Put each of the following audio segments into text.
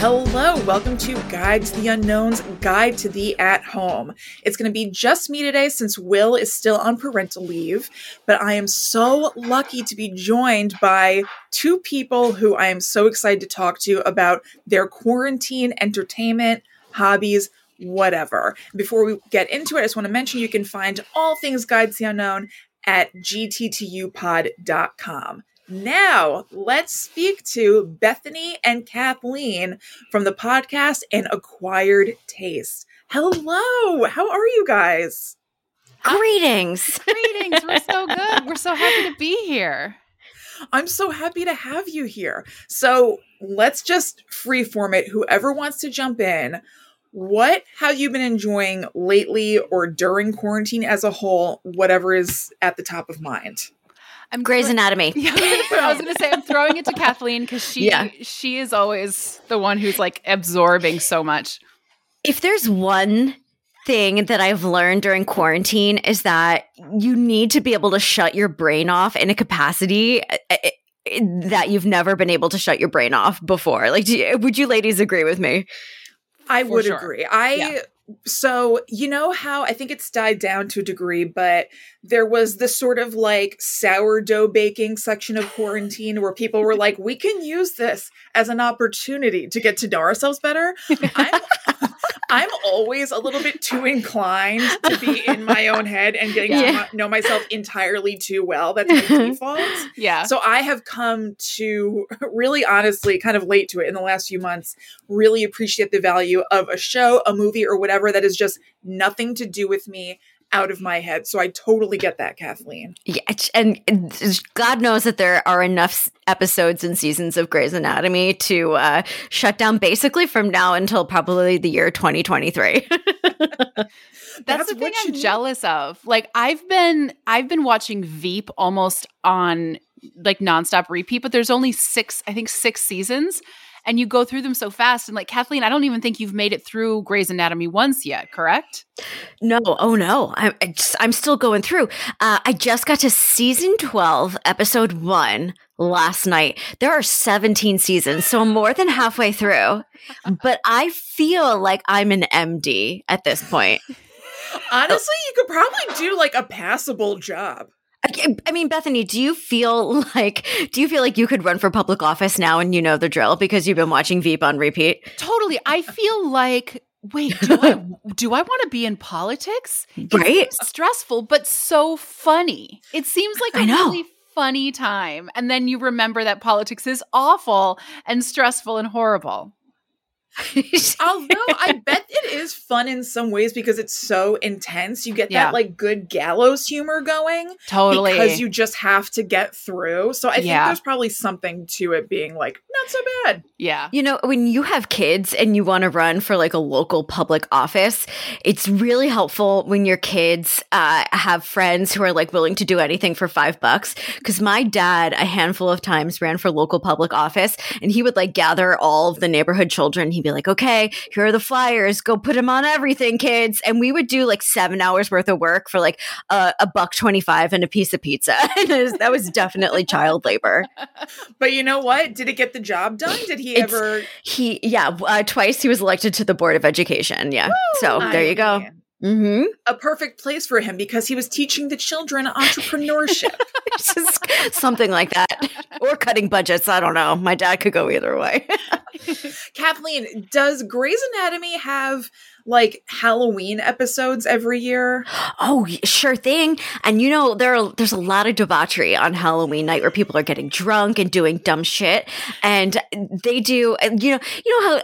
Hello, welcome to Guide to the Unknown's Guide to the At Home. It's going to be just me today since Will is still on parental leave, but I am so lucky to be joined by two people who I am so excited to talk to about their quarantine entertainment, hobbies, whatever. Before we get into it, I just want to mention you can find all things Guide to the Unknown at gttupod.com. Now, let's speak to Bethany and Kathleen from the podcast An Acquired Taste. Hello, how are you guys? Greetings. Greetings. We're so good. We're so happy to be here. I'm so happy to have you here. So let's just freeform it. Whoever wants to jump in, what have you been enjoying lately or during quarantine as a whole? Whatever is at the top of mind. I'm Grey's Anatomy. Yeah, I was going to say I'm throwing it to Kathleen because she yeah. she is always the one who's like absorbing so much. If there's one thing that I've learned during quarantine is that you need to be able to shut your brain off in a capacity eh, eh, eh, that you've never been able to shut your brain off before. Like, you, would you ladies agree with me? I For would sure. agree. I yeah so you know how I think it's died down to a degree, but there was this sort of like sourdough baking section of quarantine where people were like, we can use this as an opportunity to get to know ourselves better. I'm, I'm always a little bit too inclined to be in my own head and getting yeah. to know myself entirely too well. That's my default. Yeah. So I have come to really honestly, kind of late to it in the last few months, really appreciate the value of a show, a movie, or whatever that is just nothing to do with me out of my head. So I totally get that, Kathleen. Yeah, and God knows that there are enough episodes and seasons of Grey's Anatomy to uh, shut down basically from now until probably the year 2023. That's, That's, the thing I'm need. jealous of. Like I've been I've been watching Veep almost on like nonstop repeat, but there's only six, I think six seasons and you go through them so fast. And like Kathleen, I don't even think you've made it through Grey's Anatomy once yet, correct? No, oh no, I'm I'm still going through. Uh, I just got to season twelve, episode one last night. There are seventeen seasons, so I'm more than halfway through. But I feel like I'm an MD at this point. Honestly, you could probably do like a passable job. Eh, I mean, Bethany, do you feel like do you feel like you could run for public office now and you know the drill because you've been watching Veep on repeat? Totally. I feel like wait, do I do I want to be in politics? Right. It's stressful, but so funny. It seems like a really funny time. And then you remember that politics is awful and stressful and horrible. Although I bet it is fun in some ways because it's so intense. You get yeah. that like good gallows humor going. Totally. Because you just have to get through. So I think yeah. there's probably something to it being like, not so bad. Yeah. You know, when you have kids and you want to run for like a local public office, it's really helpful when your kids uh, have friends who are like willing to do anything for five bucks. Because my dad, a handful of times, ran for local public office and he would like gather all of the neighborhood children. He'd be like, okay, here are the flyers. Go put them on everything, kids. And we would do like seven hours worth of work for like a, a buck 25 and a piece of pizza. was, that was definitely child labor. But you know what? Did it get the job done? Did he it's, ever? He, yeah, uh, twice he was elected to the Board of Education. Yeah. Woo! So there you go. Mm-hmm. A perfect place for him because he was teaching the children entrepreneurship. something like that. Or cutting budgets. I don't know. My dad could go either way. Kathleen, does Grey's Anatomy have like Halloween episodes every year? Oh, sure thing. And you know, there are, there's a lot of debauchery on Halloween night where people are getting drunk and doing dumb shit. And they do, you know, you know how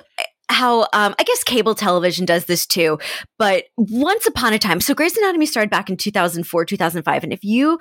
how um, I guess cable television does this too. But once upon a time, so Grey's Anatomy started back in 2004, 2005. And if you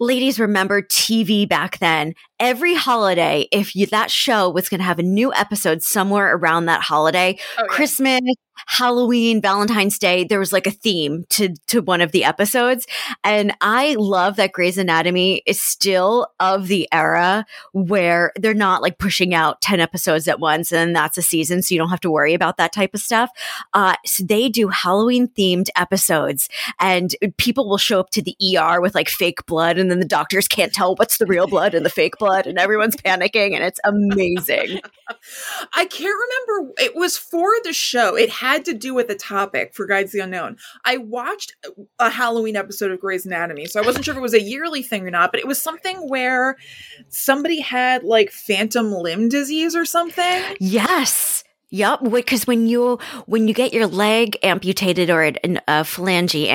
ladies remember TV back then, every holiday, if you, that show was going to have a new episode somewhere around that holiday, oh, yeah. Christmas, Halloween, Valentine's Day, there was like a theme to to one of the episodes. And I love that Grey's Anatomy is still of the era where they're not like pushing out 10 episodes at once and that's a season, so you don't have to worry about that type of stuff. Uh, so they do Halloween themed episodes and people will show up to the ER with like fake blood and then the doctors can't tell what's the real blood and the fake blood blood and everyone's panicking and it's amazing. I can't remember. It was for the show. It had to do with a topic for Guides the Unknown. I watched a Halloween episode of Grey's Anatomy, so I wasn't sure if it was a yearly thing or not, but it was something where somebody had like phantom limb disease or something. Yes. Yep, because when you when you get your leg amputated or a phalange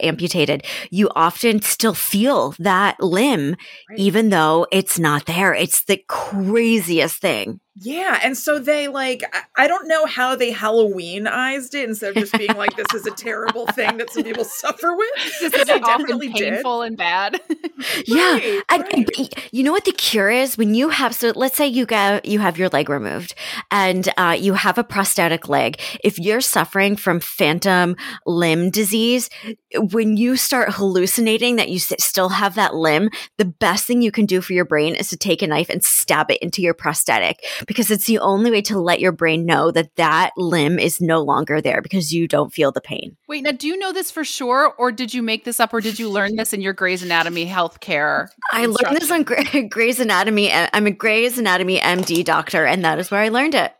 amputated, you often still feel that limb, right. even though it's not there. It's the craziest thing. Yeah, and so they like I don't know how they Halloweenized it instead of just being like this is a terrible thing that some people suffer with. This is definitely painful did. and bad. yeah, right, and, right. and, you know what the cure is when you have so let's say you get you have your leg removed and uh, you have a prosthetic leg. If you're suffering from phantom limb disease, when you start hallucinating that you still have that limb, the best thing you can do for your brain is to take a knife and stab it into your prosthetic because it's the only way to let your brain know that that limb is no longer there because you don't feel the pain. Wait, now do you know this for sure or did you make this up or did you learn this in your Grey's Anatomy healthcare? I learned this on Grey's Anatomy. Uh, I'm a Grey's Anatomy MD doctor and that is where I learned it.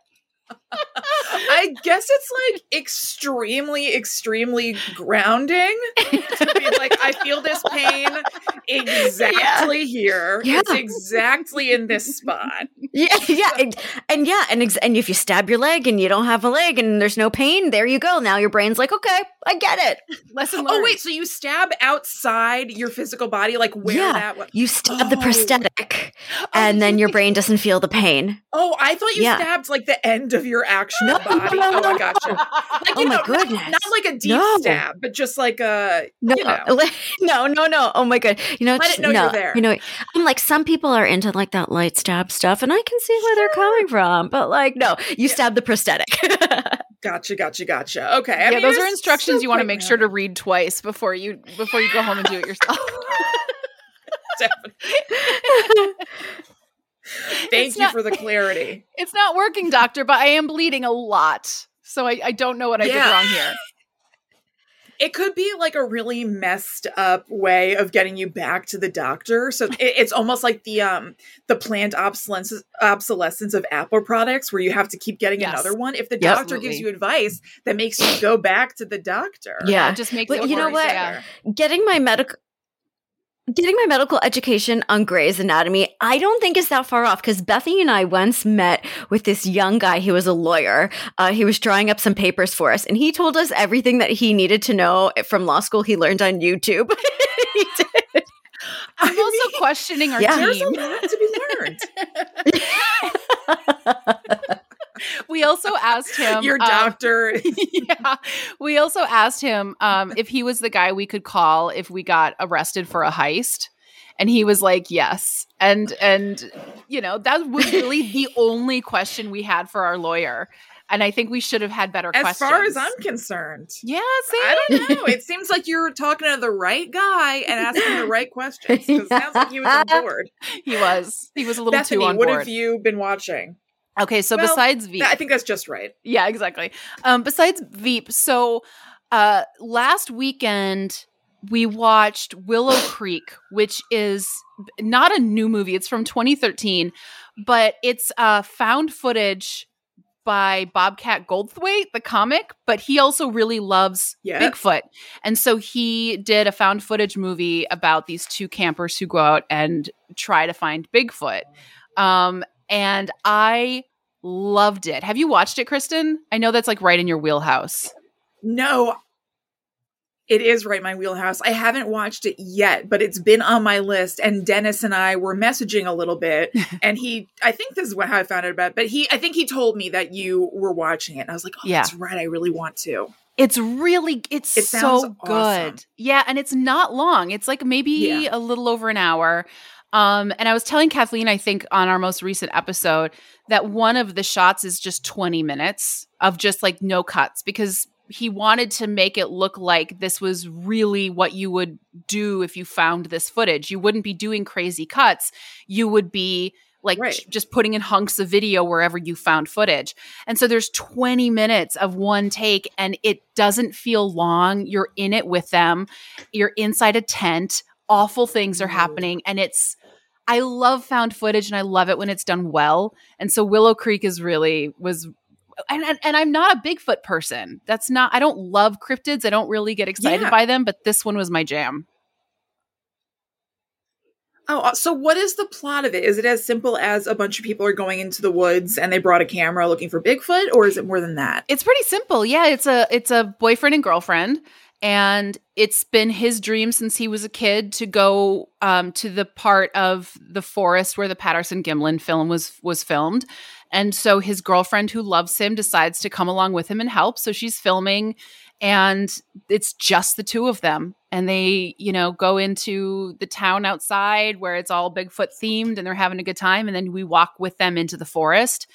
I guess it's like extremely, extremely grounding to be like, I feel this pain exactly yeah. here. Yeah. It's exactly in this spot. Yeah, yeah, and, and yeah, and ex- and if you stab your leg and you don't have a leg and there's no pain, there you go. Now your brain's like, okay, I get it. Lesson learned. Oh wait, so you stab outside your physical body, like where yeah, that? Was? You stab oh. the prosthetic, oh, and then your brain doesn't feel the pain. Oh, I thought you yeah. stabbed like the end of your actual no, body. No, no, oh, I gotcha. Like, oh my know, goodness! Not, not, like a deep stab, but just like a no, you know. no, no, no. Oh my god! You know, let it know no, you're there. You know, I'm like some people are into like that light stab stuff, and I can see where they're coming from. But like, no, you yeah. stab the prosthetic. gotcha, gotcha, gotcha. Okay, I yeah, mean, those are instructions so you want to make sure to read twice before you before you go home and do it yourself. Thank it's you not, for the clarity. It's not working, doctor, but I am bleeding a lot. So I, I don't know what I yeah. did wrong here. It could be like a really messed up way of getting you back to the doctor. So it, it's almost like the um the planned obsolescence obsolescence of Apple products, where you have to keep getting yes. another one. If the yep. doctor gives you advice that makes you go back to the doctor, yeah, it just makes but it you know what? Yeah. Getting my medical Getting my medical education on Grey's Anatomy, I don't think is that far off because Bethany and I once met with this young guy who was a lawyer. Uh, he was drawing up some papers for us, and he told us everything that he needed to know from law school he learned on YouTube. he did. I'm I also mean, questioning our yeah, team. There's a lot to be learned. we also asked him your um, doctor um, yeah we also asked him um, if he was the guy we could call if we got arrested for a heist and he was like yes and and you know that was really the only question we had for our lawyer and I think we should have had better questions. as questions. far as I'm concerned. Yeah? I don't know. it seems like you're talking to the right guy and asking the right questions. Yeah. sounds like he was on board. He was. He was a little Bethany, too on board. What have you been watching? Okay, so well, besides Veep, I think that's just right. Yeah, exactly. Um, besides Veep, so uh, last weekend we watched Willow Creek, which is not a new movie. It's from 2013, but it's uh, found footage by Bobcat Goldthwait, the comic, but he also really loves yeah. Bigfoot. And so he did a found footage movie about these two campers who go out and try to find Bigfoot. Um, and I loved it. Have you watched it, Kristen? I know that's like right in your wheelhouse. No, it is right my wheelhouse. I haven't watched it yet, but it's been on my list. And Dennis and I were messaging a little bit, and he, I think this is what, how I found out about. It, but he, I think he told me that you were watching it, and I was like, oh, yeah. that's right. I really want to. It's really, it's it so good. Awesome. Yeah, and it's not long. It's like maybe yeah. a little over an hour. Um, and I was telling Kathleen, I think on our most recent episode, that one of the shots is just 20 minutes of just like no cuts because he wanted to make it look like this was really what you would do if you found this footage. You wouldn't be doing crazy cuts. You would be like right. just putting in hunks of video wherever you found footage. And so there's 20 minutes of one take and it doesn't feel long. You're in it with them. You're inside a tent. Awful things are happening and it's I love found footage and I love it when it's done well. And so Willow Creek is really was and, and, and I'm not a Bigfoot person. That's not I don't love cryptids. I don't really get excited yeah. by them, but this one was my jam. Oh, uh, so what is the plot of it? Is it as simple as a bunch of people are going into the woods and they brought a camera looking for Bigfoot, or is it more than that? It's pretty simple. Yeah, it's a it's a boyfriend and girlfriend, and it's been his dream since he was a kid to go um, to the part of the forest where the Patterson Gimlin film was was filmed. And so his girlfriend, who loves him, decides to come along with him and help. So she's filming and it's just the two of them. And they you know go into the town outside where it's all bigfoot themed and they're having a good time. And then we walk with them into the forest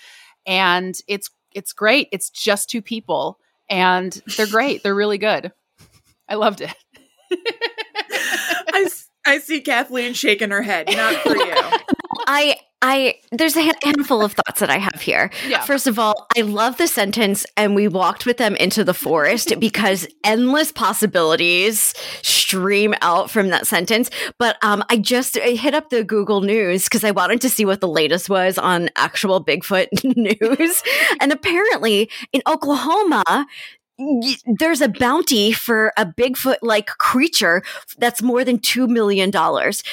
and it's it's great. It's just two people and they're great. They're really good i loved it I, I see kathleen shaking her head not for you I I there's a handful of thoughts that I have here. Yeah. First of all, I love the sentence and we walked with them into the forest because endless possibilities stream out from that sentence. But um, I just I hit up the Google News because I wanted to see what the latest was on actual Bigfoot news. and apparently in Oklahoma, there's a bounty for a Bigfoot like creature that's more than $2 million.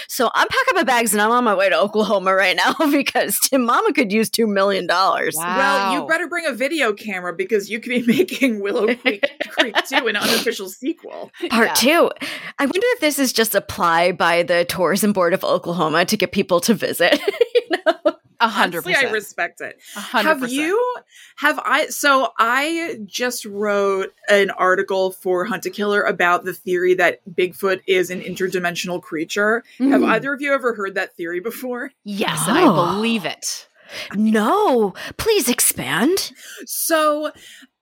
So I'm packing my bags and I'm on my way to Oklahoma right now because Tim Mama could use $2 million. Wow. Well, you better bring a video camera because you could be making Willow Creek, Creek 2 an unofficial sequel. Part yeah. two. I wonder if this is just a ply by the Tourism Board of Oklahoma to get people to visit. you know? A hundred percent. I respect it. Have you? Have I? So I just wrote an article for Hunt a Killer about the theory that Bigfoot is an interdimensional creature. Mm. Have either of you ever heard that theory before? Yes, oh. and I believe it. No, please expand. So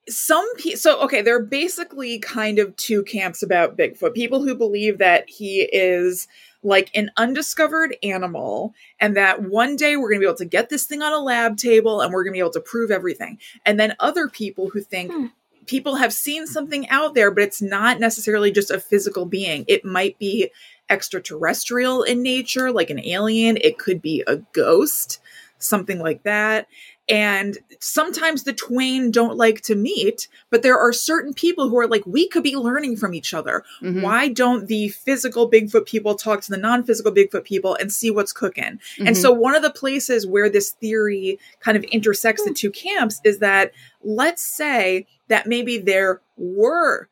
some people so okay there are basically kind of two camps about bigfoot people who believe that he is like an undiscovered animal and that one day we're going to be able to get this thing on a lab table and we're going to be able to prove everything. And then other people who think hmm. people have seen something out there, but it's not necessarily just a physical being. It might be extraterrestrial in nature, like an alien. It could be a ghost, something like that. And sometimes the twain don't like to meet, but there are certain people who are like, we could be learning from each other. Mm-hmm. Why don't the physical Bigfoot people talk to the non physical Bigfoot people and see what's cooking? Mm-hmm. And so, one of the places where this theory kind of intersects the two camps is that let's say that maybe there were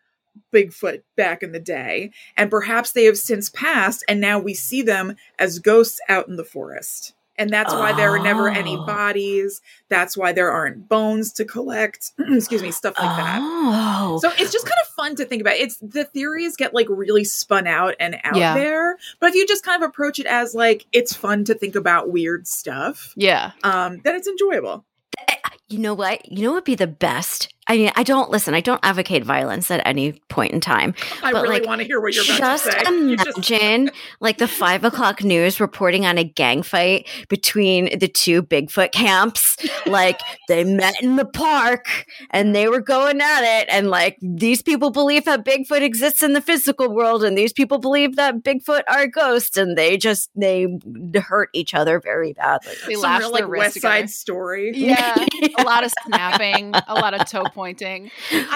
Bigfoot back in the day, and perhaps they have since passed, and now we see them as ghosts out in the forest. And that's why there are never any oh. bodies. That's why there aren't bones to collect. Excuse me, stuff like that. Oh. So it's just kind of fun to think about. It's the theories get like really spun out and out yeah. there. But if you just kind of approach it as like it's fun to think about weird stuff. Yeah. Um, then it's enjoyable. Eh, you know what? You know what would be the best I mean, I don't listen. I don't advocate violence at any point in time. I but really like, want to hear what you're just about to say. Imagine like the five o'clock news reporting on a gang fight between the two Bigfoot camps. like they met in the park and they were going at it, and like these people believe that Bigfoot exists in the physical world, and these people believe that Bigfoot are ghosts, and they just they hurt each other very badly. They Some real, like West Side Story. Yeah, a lot of snapping, a lot of toe pointing.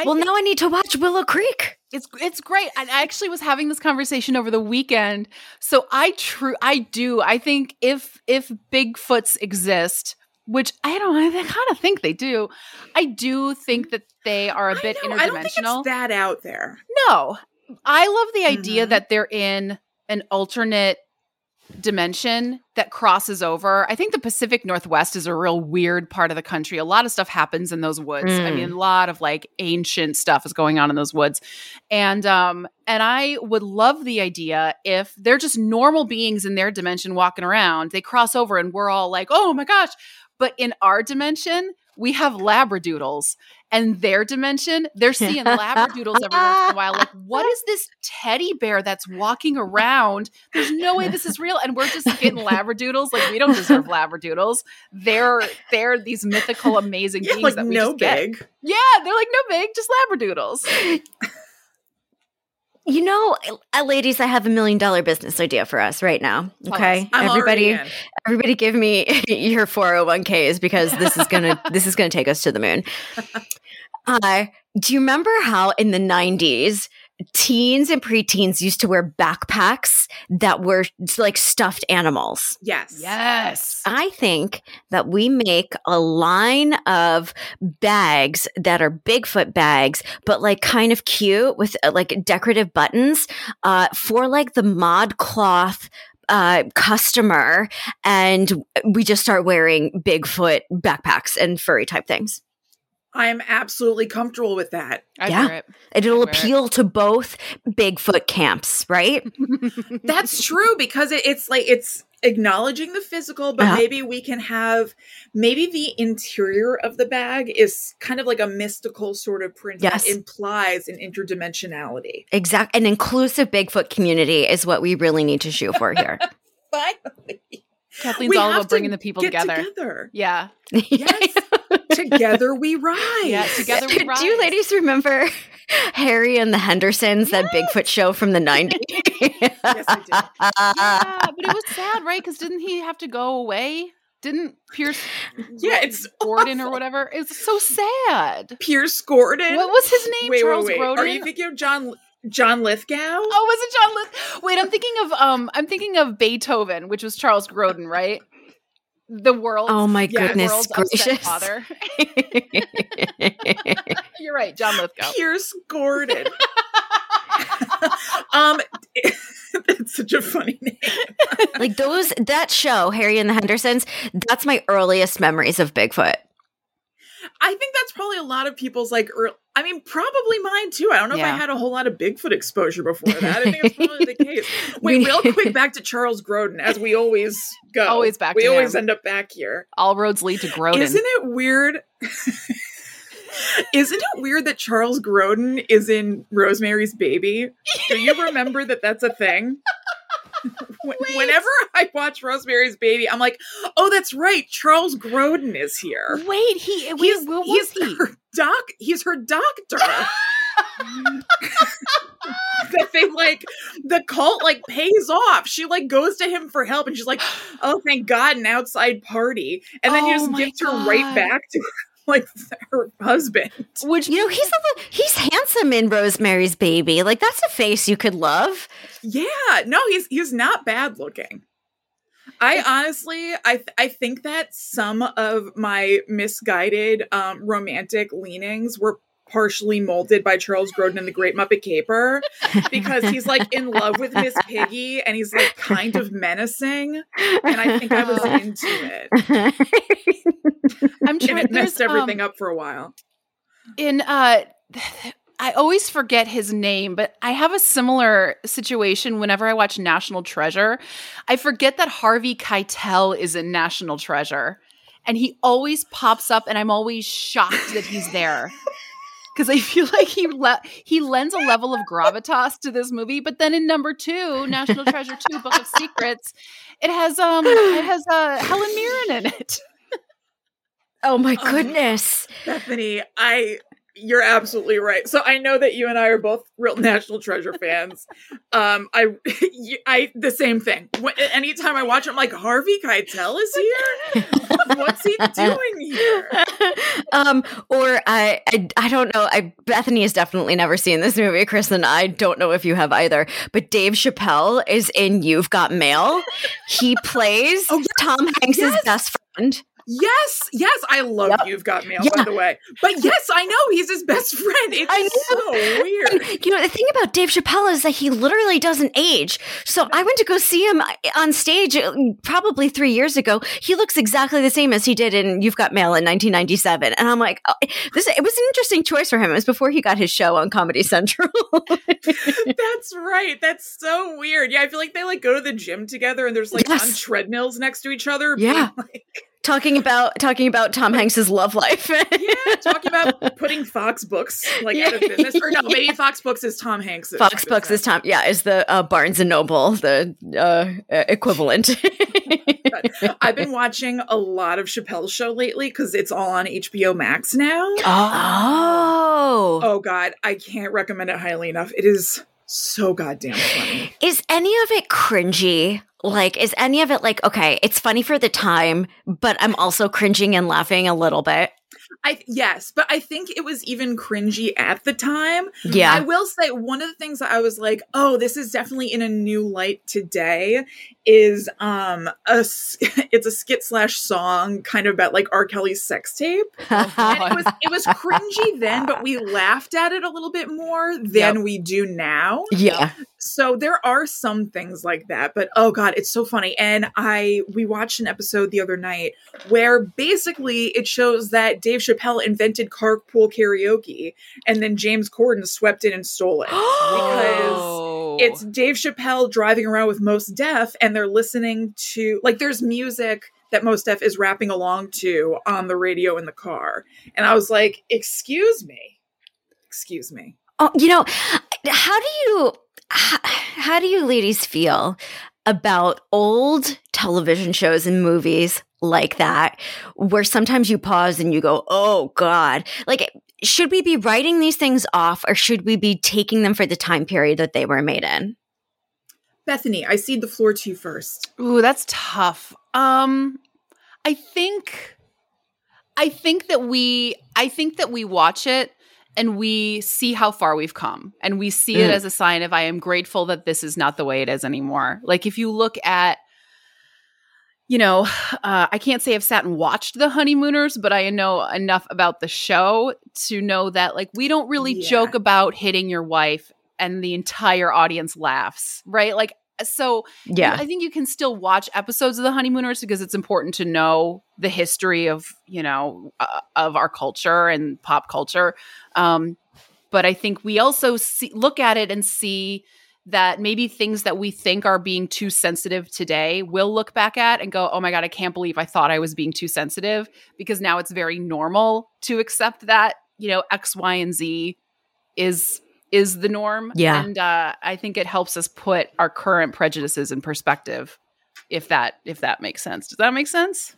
well, now I need to watch Willow Creek. It's it's great. I actually was having this conversation over the weekend. So I true I do. I think if if Bigfoots exist, which I don't I kind of think they do. I do think that they are a I bit know, interdimensional. I don't think it's that out there. No. I love the idea mm-hmm. that they're in an alternate dimension that crosses over. I think the Pacific Northwest is a real weird part of the country. A lot of stuff happens in those woods. Mm. I mean, mm. a lot of like ancient stuff is going on in those woods. And um and I would love the idea if they're just normal beings in their dimension walking around, they cross over and we're all like, "Oh my gosh." But in our dimension, we have labradoodles and their dimension they're seeing labradoodles every once in a while like what is this teddy bear that's walking around? There's no way this is real and we're just getting labradoodles like we don't deserve labradoodles. They're they're these mythical amazing yeah, beings like that we no just big. Get. yeah they're like no big just labradoodles You know, ladies, I have a million dollar business idea for us right now. Okay, everybody, everybody, give me your four hundred one ks because this is gonna this is gonna take us to the moon. Uh, do you remember how in the nineties teens and preteens used to wear backpacks that were like stuffed animals. Yes. Yes. I think that we make a line of bags that are Bigfoot bags, but like kind of cute with uh, like decorative buttons uh, for like the ModCloth uh, customer and we just start wearing Bigfoot backpacks and furry type things. I am absolutely comfortable with that. I yeah. It. It'll appeal it. to both Bigfoot camps, right? That's true because it, it's like it's acknowledging the physical, but uh-huh. maybe we can have maybe the interior of the bag is kind of like a mystical sort of print yes. that implies an interdimensionality. Exact. An inclusive Bigfoot community is what we really need to shoot for here. Finally. Kathleen's we all about bringing the people together. together. Yeah. Yes. Together we rise. Yeah, together we rise. Do you ladies remember Harry and the Hendersons, that Bigfoot show from the 90s? yes, I did. yeah, but it was sad, right? Because didn't he have to go away? Didn't Pierce Yeah, it's Gordon awful. or whatever. It's so sad. Pierce Gordon. What was his name? Wait, Charles wait, wait. Grodin? Are you thinking of John John Lithgow? Oh, was it John Lith? Wait, I'm thinking of um I'm thinking of Beethoven, which was Charles Grodin, right? The world. Oh my goodness gracious! Father. You're right, John Lithgow. Pierce Gordon. um, it's such a funny name. like those that show, Harry and the Hendersons. That's my earliest memories of Bigfoot. I think that's probably a lot of people's like early, I mean, probably mine too. I don't know yeah. if I had a whole lot of Bigfoot exposure before that. I think it's probably the case. Wait, real quick, back to Charles Grodin, as we always go. Always back. We always him. end up back here. All roads lead to Grodin. Isn't it weird? Isn't it weird that Charles Grodin is in Rosemary's Baby? Do you remember that that's a thing? Whenever I watch Rosemary's Baby, I'm like, oh, that's right. Charles Grodin is here. Wait, he wait, he's, where was he's he? Her doc. He's her doctor. that they like the cult like pays off. She like goes to him for help, and she's like, "Oh, thank God, an outside party," and then oh you just gives her right back to like her husband. Which you know he's a, he's handsome in Rosemary's Baby. Like that's a face you could love. Yeah, no, he's he's not bad looking. I honestly, I I think that some of my misguided um, romantic leanings were partially molded by Charles Grodin in The Great Muppet Caper because he's like in love with Miss Piggy and he's like kind of menacing, and I think I was into it. I'm trying. to messed everything um, up for a while. In uh. I always forget his name, but I have a similar situation whenever I watch National Treasure. I forget that Harvey Keitel is in National Treasure, and he always pops up, and I'm always shocked that he's there because I feel like he le- he lends a level of gravitas to this movie. But then in number two, National Treasure Two: Book of Secrets, it has um it has uh, Helen Mirren in it. Oh my oh, goodness, Bethany! I you're absolutely right. So I know that you and I are both real National Treasure fans. Um, I, I, the same thing. Anytime I watch, it, I'm like, Harvey Keitel is here. What's he doing here? Um, or I, I, I don't know. I Bethany has definitely never seen this movie. Chris and I don't know if you have either. But Dave Chappelle is in You've Got Mail. He plays oh, Tom Hanks's yes. best friend. Yes, yes, I love yep. You've Got Mail, yeah. by the way. But yes, I know he's his best friend. It's I know. so weird. And, you know, the thing about Dave Chappelle is that he literally doesn't age. So I went to go see him on stage uh, probably three years ago. He looks exactly the same as he did in You've Got Mail in 1997. And I'm like, oh, this it was an interesting choice for him. It was before he got his show on Comedy Central. That's right. That's so weird. Yeah, I feel like they like go to the gym together and there's like yes. on treadmills next to each other. Yeah. Like, talking about talking about Tom Hanks's love life. yeah, talking about putting Fox Books like yeah. out of business. Or no, maybe Fox Books is Tom Hanks. Fox Books is Tom. Yeah, is the uh, Barnes and Noble the uh, equivalent. I've been watching a lot of Chappelle's show lately because it's all on HBO Max now. Oh, oh God, I can't recommend it highly enough. It is so goddamn funny. Is any of it cringy? Like, is any of it like, okay, it's funny for the time, but I'm also cringing and laughing a little bit? I yes, but I think it was even cringy at the time. Yeah. I will say one of the things that I was like, "Oh, this is definitely in a new light today." Is um a it's a skit slash song kind of about like R. Kelly's sex tape. and it was it was cringy then, but we laughed at it a little bit more than yep. we do now. Yeah. So there are some things like that, but oh god, it's so funny. And I we watched an episode the other night where basically it shows that Dave Chappelle invented carpool karaoke and then James Corden swept in and stole it because it's Dave Chappelle driving around with Mos Def and they're listening to like there's music that Mos Def is rapping along to on the radio in the car. And I was like, "Excuse me. Excuse me." Oh, you know, how do you how, how do you ladies feel about old television shows and movies like that where sometimes you pause and you go, "Oh god." Like should we be writing these things off or should we be taking them for the time period that they were made in? Bethany, I cede the floor to you first. Ooh, that's tough. Um I think I think that we I think that we watch it and we see how far we've come and we see mm. it as a sign of I am grateful that this is not the way it is anymore. Like if you look at you know, uh, I can't say I've sat and watched the honeymooners, but I know enough about the show to know that like we don't really yeah. joke about hitting your wife and the entire audience laughs, right? Like, so yeah, I think you can still watch episodes of the honeymooners because it's important to know the history of you know uh, of our culture and pop culture. Um, but I think we also see, look at it and see that maybe things that we think are being too sensitive today we'll look back at and go, oh my God, I can't believe I thought I was being too sensitive because now it's very normal to accept that, you know, X, Y, and Z is is the norm. Yeah. And uh, I think it helps us put our current prejudices in perspective, if that if that makes sense. Does that make sense?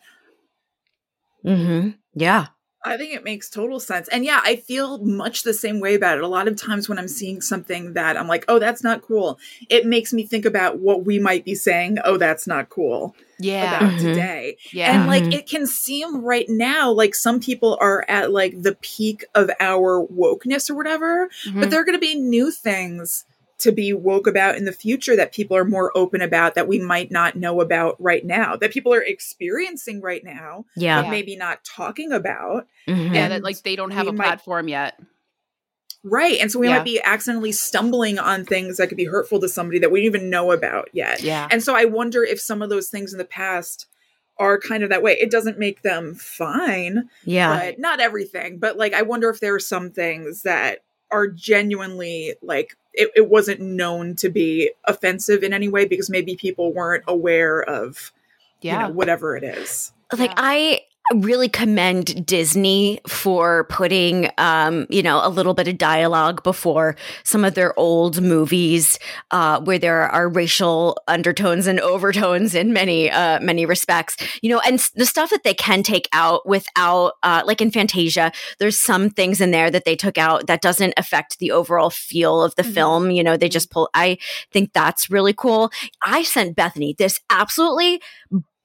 Mm-hmm. Yeah. I think it makes total sense. And yeah, I feel much the same way about it. A lot of times when I'm seeing something that I'm like, oh, that's not cool, it makes me think about what we might be saying, oh, that's not cool. Yeah. About mm-hmm. today. Yeah. And like it can seem right now like some people are at like the peak of our wokeness or whatever, mm-hmm. but there are going to be new things to be woke about in the future that people are more open about that we might not know about right now that people are experiencing right now yeah. But maybe not talking about. Mm-hmm. and that like they don't have a might, platform yet. Right and so we yeah. might be accidentally stumbling on things that could be hurtful to somebody that we don't even know about yet. Yeah. And so i wonder if some of those things in the past are kind of that way. It doesn't make them fine yeah. but not everything but like i wonder if there are some things that are genuinely like it, it wasn't known to be offensive in any way because maybe people weren't aware of yeah you know, whatever it is like yeah. i really commend Disney for putting, um, you know, a little bit of dialogue before some of their old movies, uh, where there are racial undertones and overtones in many, uh, many respects, you know, and the stuff that they can take out without, uh, like in Fantasia, there's some things in there that they took out that doesn't affect the overall feel of the mm-hmm. film. You know, they just pull, I think that's really cool. I sent Bethany this absolutely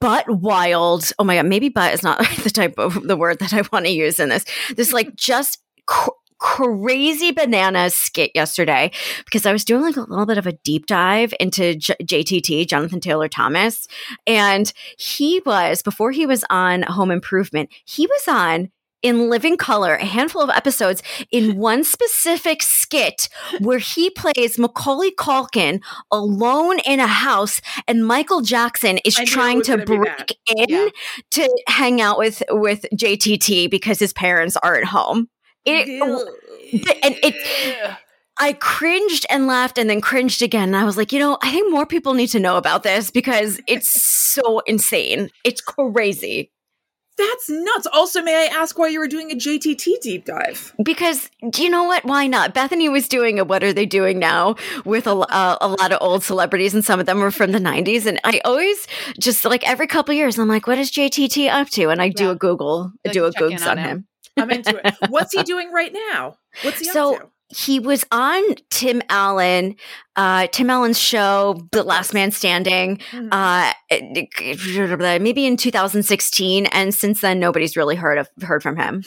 butt wild. Oh my god, maybe butt is not the type of the word that I want to use in this. This like just cr- crazy bananas skit yesterday because I was doing like a little bit of a deep dive into J- JTT, Jonathan Taylor Thomas, and he was before he was on Home Improvement, he was on in living color, a handful of episodes in one specific skit where he plays Macaulay Culkin alone in a house and Michael Jackson is trying to break in yeah. to hang out with with JTT because his parents aren't home. It, and it I cringed and laughed and then cringed again. And I was like, you know, I think more people need to know about this because it's so insane. It's crazy. That's nuts. Also, may I ask why you were doing a JTT deep dive? Because do you know what? Why not? Bethany was doing a "What Are They Doing Now" with a, uh, a lot of old celebrities, and some of them were from the '90s. And I always just like every couple years, I'm like, "What is JTT up to?" And I do a Google, like do a Google on, on him. I'm into it. What's he doing right now? What's he so, up to? He was on Tim Allen, uh, Tim Allen's show, The Last Man Standing, mm-hmm. uh, maybe in 2016, and since then nobody's really heard of heard from him.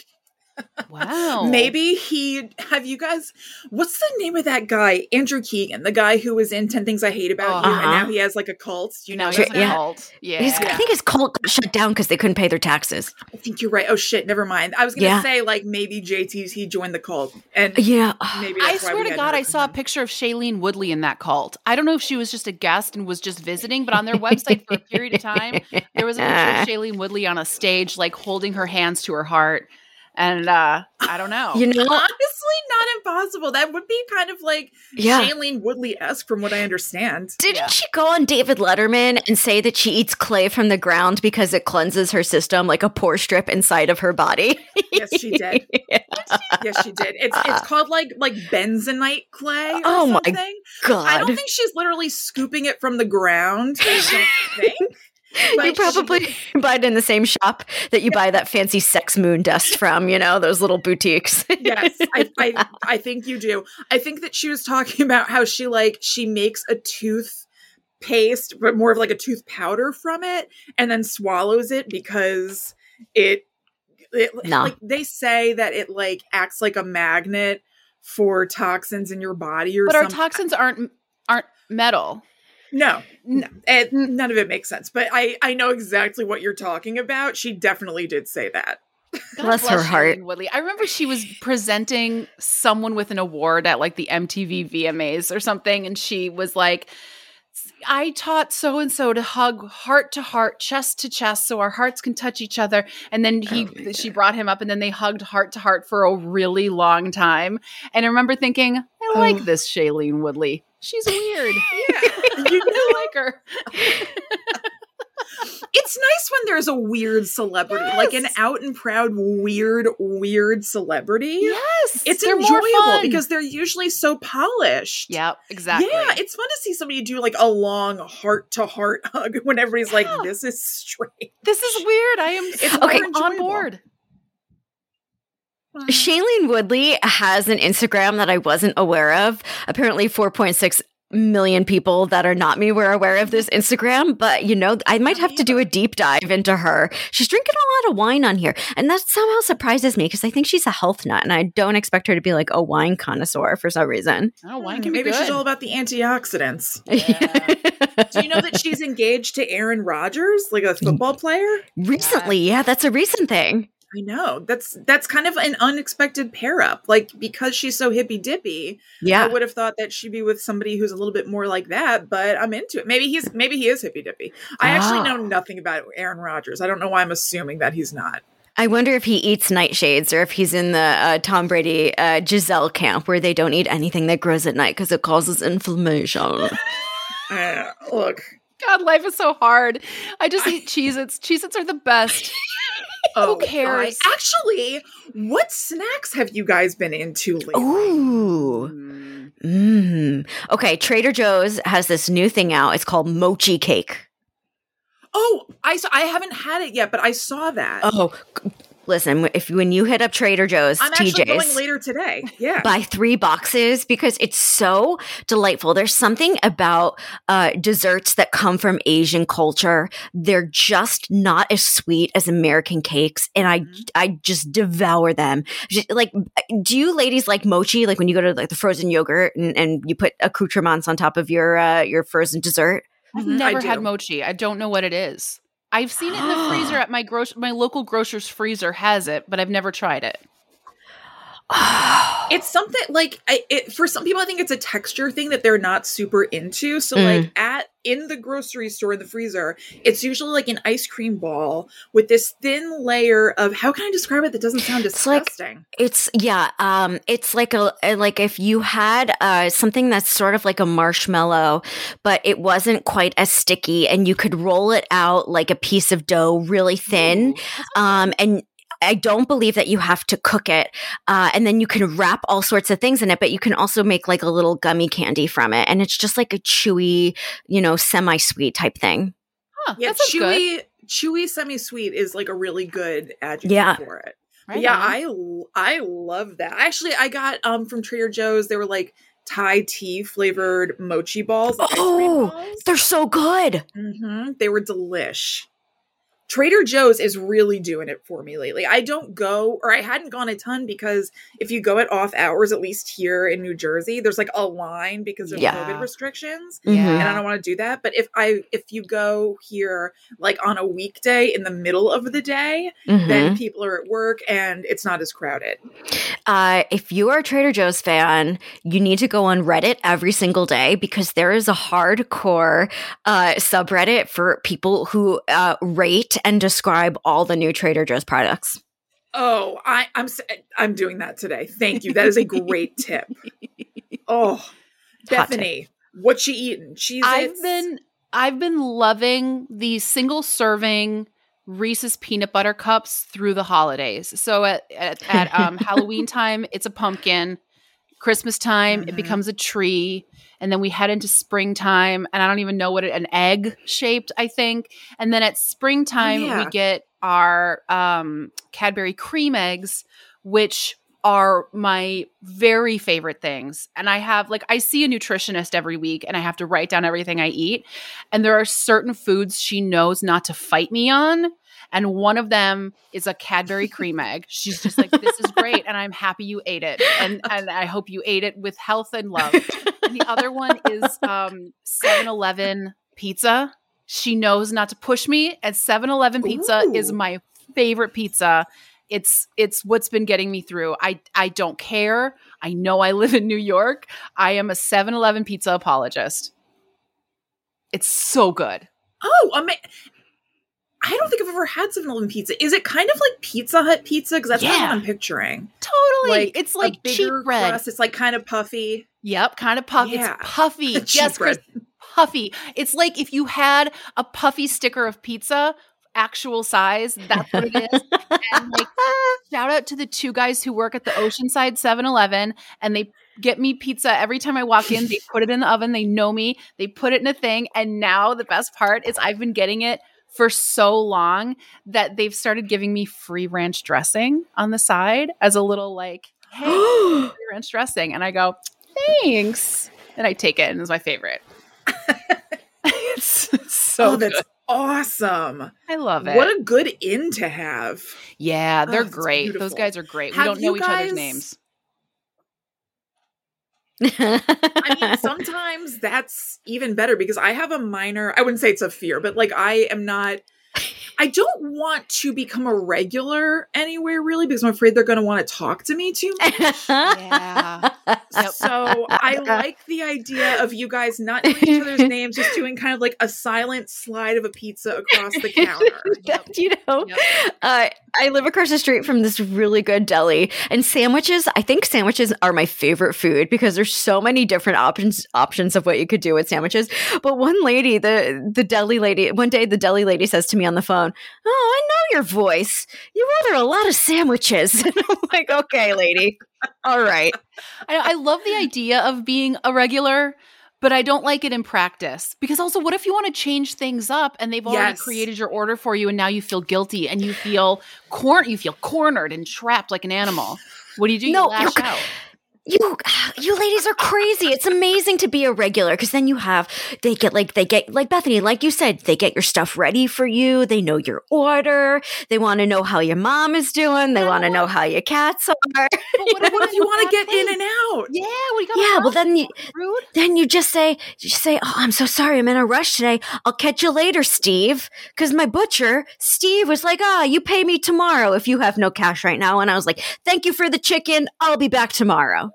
Wow. Maybe he have you guys what's the name of that guy? Andrew Keegan, the guy who was in 10 Things I Hate About uh-huh. You and now uh-huh. he has like a cult. You know, he's yeah. cult. Yeah. He's, I think his cult got shut down because they couldn't pay their taxes. I think you're right. Oh shit, never mind. I was gonna yeah. say like maybe JT's he joined the cult. And yeah. maybe I swear to God, I saw him. a picture of Shailene Woodley in that cult. I don't know if she was just a guest and was just visiting, but on their website for a period of time, there was a picture of Shailene Woodley on a stage, like holding her hands to her heart and uh, I don't know. you know, honestly, not impossible. That would be kind of like yeah. Shailene Woodley esque, from what I understand. Didn't yeah. she go on David Letterman and say that she eats clay from the ground because it cleanses her system like a pore strip inside of her body? yes, she did. yeah. Yes, she did. It's it's called like like bentonite clay. oh something. my god! I don't think she's literally scooping it from the ground. I don't think you probably buy it in the same shop that you buy that fancy sex moon dust from, you know, those little boutiques. yes, I, I, I think you do. I think that she was talking about how she like she makes a tooth paste, but more of like a tooth powder from it, and then swallows it because it, it nah. like they say that it like acts like a magnet for toxins in your body or but something. our toxins aren't aren't metal no, no it, mm-hmm. eh, none of it makes sense. But I, I know exactly what you're talking about. She definitely did say that. God bless, her heart. Woodley. I remember she was presenting someone with an award at like the MTV VMAs or something, and she was like, I taught so and so to hug heart to heart, chest to chest, so our hearts can touch each other. And then he, oh she brought him up, and then they hugged heart to heart for a really long time. And I remember thinking, I oh. like this Shailene Woodley. She's weird. yeah, you do like her. it's nice when there's a weird celebrity, yes. like an out and proud weird, weird celebrity. Yes, it's enjoyable because they're usually so polished. Yep, exactly. Yeah, it's fun to see somebody do like a long heart to heart hug when everybody's yeah. like, "This is straight. This is weird." I am it's okay on board. Shailene Woodley has an Instagram that I wasn't aware of. Apparently, 4.6 million people that are not me were aware of this Instagram, but you know, I might have to do a deep dive into her. She's drinking a lot of wine on here, and that somehow surprises me because I think she's a health nut, and I don't expect her to be like a wine connoisseur for some reason. Oh, wine can maybe she's all about the antioxidants. Yeah. do you know that she's engaged to Aaron Rodgers, like a football player? Recently, yeah, that's a recent thing. I know. That's that's kind of an unexpected pair up. Like because she's so hippy dippy. Yeah. I would have thought that she'd be with somebody who's a little bit more like that, but I'm into it. Maybe he's maybe he is hippy dippy. I actually know ah. nothing about Aaron Rodgers. I don't know why I'm assuming that he's not. I wonder if he eats nightshades or if he's in the uh, Tom Brady uh, Gisele camp where they don't eat anything that grows at night because it causes inflammation. uh, look, God, life is so hard. I just eat Cheez Its. Cheez Its are the best. Oh, Who cares? Actually, what snacks have you guys been into lately? Ooh. Mm. Mm. Okay, Trader Joe's has this new thing out. It's called mochi cake. Oh, I saw, I haven't had it yet, but I saw that. Oh, Listen, if when you hit up Trader Joe's, TJ's. I'm actually TJ's, going later today. Yeah, buy three boxes because it's so delightful. There's something about uh, desserts that come from Asian culture. They're just not as sweet as American cakes, and I mm-hmm. I just devour them. Like, do you ladies like mochi? Like when you go to like the frozen yogurt and, and you put accoutrements on top of your uh, your frozen dessert. I've mm-hmm. never had mochi. I don't know what it is. I've seen it in the freezer at my gro- my local grocer's freezer has it, but I've never tried it. it's something like I, it, for some people, I think it's a texture thing that they're not super into. So, mm. like at in the grocery store in the freezer, it's usually like an ice cream ball with this thin layer of how can I describe it that doesn't sound disgusting? It's, like, it's yeah, um, it's like a like if you had uh, something that's sort of like a marshmallow, but it wasn't quite as sticky, and you could roll it out like a piece of dough, really thin, um, and I don't believe that you have to cook it. Uh, and then you can wrap all sorts of things in it, but you can also make like a little gummy candy from it. And it's just like a chewy, you know, semi sweet type thing. Huh, yeah, chewy, good. chewy, semi sweet is like a really good adjective yeah. for it. Right yeah, on. I I love that. Actually, I got um from Trader Joe's. They were like Thai tea flavored mochi balls. oh, balls. they're so good. Mm-hmm. They were delish. Trader Joe's is really doing it for me lately. I don't go, or I hadn't gone a ton because if you go at off hours, at least here in New Jersey, there's like a line because of yeah. COVID restrictions, mm-hmm. and I don't want to do that. But if I if you go here like on a weekday in the middle of the day, mm-hmm. then people are at work and it's not as crowded. Uh, if you are a Trader Joe's fan, you need to go on Reddit every single day because there is a hardcore uh, subreddit for people who uh, rate and describe all the new Trader Joe's products. Oh, I, I'm I'm doing that today. Thank you. That is a great tip. Oh, Bethany, what she eating? Cheese. I've been I've been loving the single serving Reese's peanut butter cups through the holidays. So at at, at um, Halloween time, it's a pumpkin. Christmas time, mm-hmm. it becomes a tree and then we head into springtime and i don't even know what it, an egg shaped i think and then at springtime yeah. we get our um, cadbury cream eggs which are my very favorite things and i have like i see a nutritionist every week and i have to write down everything i eat and there are certain foods she knows not to fight me on and one of them is a Cadbury cream egg. She's just like, "This is great, and I'm happy you ate it, and and I hope you ate it with health and love." And the other one is um 7-Eleven pizza. She knows not to push me, and 7-Eleven pizza Ooh. is my favorite pizza. It's it's what's been getting me through. I I don't care. I know I live in New York. I am a 7-Eleven pizza apologist. It's so good. Oh, ama- I don't think I've ever had 7 Eleven pizza. Is it kind of like Pizza Hut pizza? Because that's yeah. what I'm picturing. Totally. Like it's like cheap bread. Crust. It's like kind of puffy. Yep, kind of puffy. Yeah. It's puffy. yes, Chris, puffy. It's like if you had a puffy sticker of pizza, actual size. That's what it is. and like, shout out to the two guys who work at the Oceanside 7 Eleven and they get me pizza every time I walk in. They put it in the oven. They know me. They put it in a thing. And now the best part is I've been getting it for so long that they've started giving me free ranch dressing on the side as a little like, hey, free ranch dressing. And I go, thanks. And I take it and it's my favorite. it's so oh, that's good. awesome. I love it. What a good in to have. Yeah, they're oh, great. Those guys are great. Have we don't know each other's names. I mean, sometimes that's even better because I have a minor, I wouldn't say it's a fear, but like I am not I don't want to become a regular anywhere really because I'm afraid they're going to want to talk to me too much. yeah. So I like the idea of you guys not knowing each other's names, just doing kind of like a silent slide of a pizza across the counter. Yep. you know, yep. uh, I live across the street from this really good deli, and sandwiches. I think sandwiches are my favorite food because there's so many different options options of what you could do with sandwiches. But one lady, the the deli lady, one day the deli lady says to me on the phone, "Oh, I know your voice. You order a lot of sandwiches." And I'm like, "Okay, lady, all right." I, I love the idea of being a regular but I don't like it in practice because also, what if you want to change things up and they've already yes. created your order for you, and now you feel guilty and you feel you feel cornered and trapped like an animal? What do you do? You No, lash out you you ladies are crazy. It's amazing to be a regular because then you have they get like they get like Bethany, like you said, they get your stuff ready for you. They know your order. They want to know how your mom is doing. They want to know how your cats are. But what, what if you want to get in and out? Yeah, we got. Yeah, well then you rude. then you just say you say, "Oh, I'm so sorry, I'm in a rush today. I'll catch you later, Steve." Because my butcher, Steve, was like, "Ah, oh, you pay me tomorrow if you have no cash right now." And I was like, "Thank you for the chicken. I'll be back tomorrow."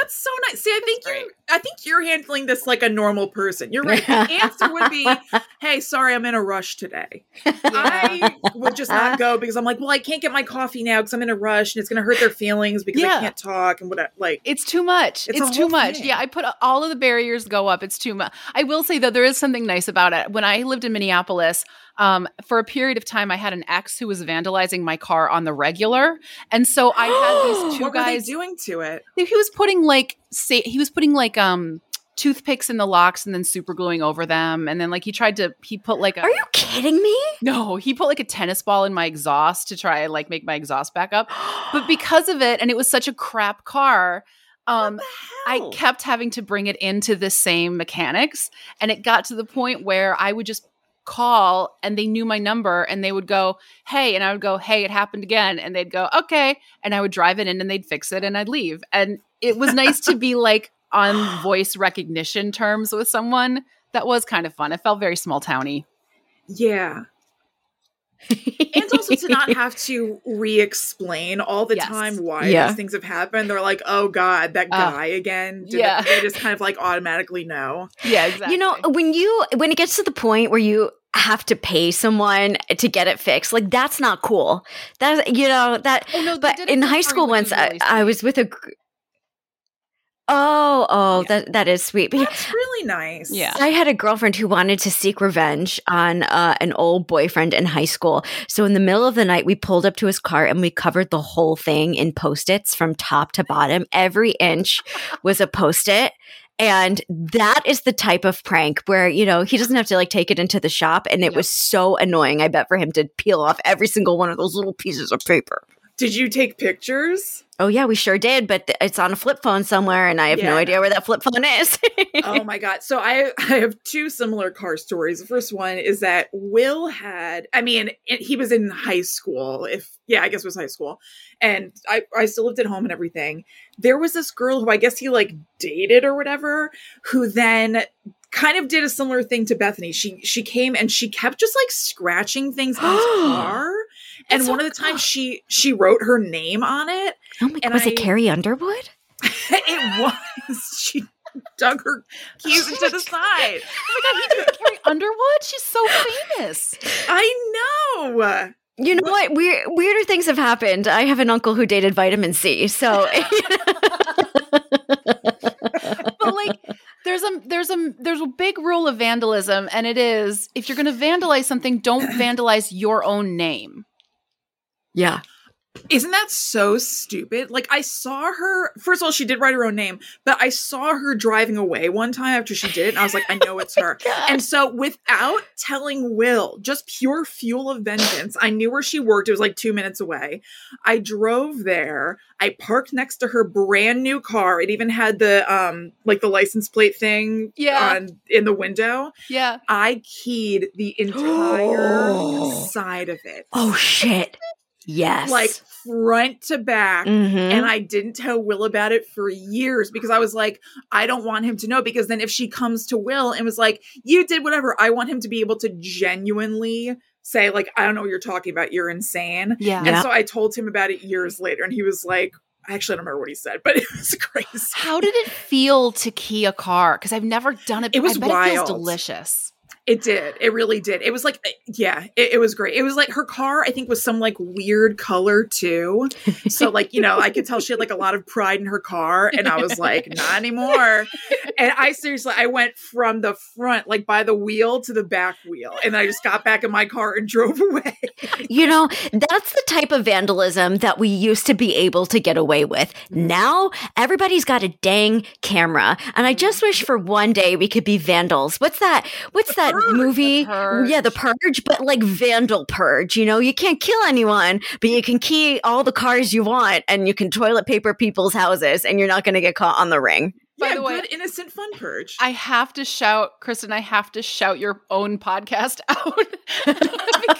That's so nice. See, I think you I think you're handling this like a normal person. You're right. The answer would be, "Hey, sorry, I'm in a rush today." I would just not go because I'm like, "Well, I can't get my coffee now because I'm in a rush and it's going to hurt their feelings because yeah. I can't talk and what like It's too much. It's, it's too much. Thing. Yeah, I put all of the barriers go up. It's too much. I will say though there is something nice about it. When I lived in Minneapolis, um, for a period of time, I had an ex who was vandalizing my car on the regular, and so I had these two what guys doing to it. He was putting like say he was putting like um toothpicks in the locks and then super gluing over them. And then like he tried to he put like a Are you kidding me? No, he put like a tennis ball in my exhaust to try and like make my exhaust back up. But because of it, and it was such a crap car, um I kept having to bring it into the same mechanics. And it got to the point where I would just call and they knew my number and they would go, Hey, and I would go, Hey, it happened again. And they'd go, Okay. And I would drive it in and they'd fix it and I'd leave. And it was nice to be like on voice recognition terms with someone. That was kind of fun. It felt very small towny. Yeah. And also to not have to re-explain all the yes. time why yeah. these things have happened. They're like, "Oh God, that uh, guy uh, again." Did yeah, it? they just kind of like automatically know. Yeah, exactly. You know, when you when it gets to the point where you have to pay someone to get it fixed, like that's not cool. That you know that. Oh, no, but in high school once, really I, I was with a Oh, oh, yeah. that that is sweet. That's really nice. Yeah, I had a girlfriend who wanted to seek revenge on uh, an old boyfriend in high school. So in the middle of the night, we pulled up to his car and we covered the whole thing in post-its from top to bottom. Every inch was a post-it. And that is the type of prank where, you know, he doesn't have to like take it into the shop. And it yep. was so annoying, I bet, for him to peel off every single one of those little pieces of paper. Did you take pictures? Oh yeah, we sure did, but th- it's on a flip phone somewhere, and I have yeah. no idea where that flip phone is. oh my god! So I I have two similar car stories. The first one is that Will had, I mean, he was in high school. If yeah, I guess it was high school, and I I still lived at home and everything. There was this girl who I guess he like dated or whatever, who then kind of did a similar thing to Bethany. She she came and she kept just like scratching things in his car and one of the times she she wrote her name on it. Oh my god, was I, it Carrie Underwood? it was. She dug her keys into the oh side. Oh my god, he did Carrie Underwood? She's so famous. I know. You know what? Weird, weirder things have happened. I have an uncle who dated vitamin C. So But like there's a there's a there's a big rule of vandalism and it is if you're going to vandalize something don't vandalize your own name yeah. Isn't that so stupid? Like I saw her first of all, she did write her own name, but I saw her driving away one time after she did it, and I was like, I know it's her. oh and so without telling Will, just pure fuel of vengeance, I knew where she worked. It was like two minutes away. I drove there. I parked next to her brand new car. It even had the um like the license plate thing yeah. on in the window. Yeah. I keyed the entire side of it. Oh shit. Yes. Like front to back. Mm-hmm. And I didn't tell Will about it for years because I was like, I don't want him to know. Because then if she comes to Will and was like, you did whatever, I want him to be able to genuinely say, like, I don't know what you're talking about. You're insane. Yeah. And so I told him about it years later. And he was like, I actually don't remember what he said, but it was crazy. How did it feel to key a car? Because I've never done it. It was wild. It feels delicious. It did. It really did. It was like, eh, yeah, it, it, was great. It was like her car, I think, was some like weird color too. So, like, you know, I could tell she had like a lot of pride in her car. And I was like, not anymore. And I seriously, I went from the front, like by the wheel to the back wheel. And I just got back in my car and drove away. you know, that's the type of vandalism that we used to be able to get away with. Now, everybody's got a dang camera. And I just wish for one day we could be vandals. What's that? What's that? That movie. The yeah, the purge, but like vandal purge. You know, you can't kill anyone, but you can key all the cars you want and you can toilet paper people's houses and you're not going to get caught on the ring. By yeah, the way, good, innocent fun purge. I have to shout, Kristen. I have to shout your own podcast out.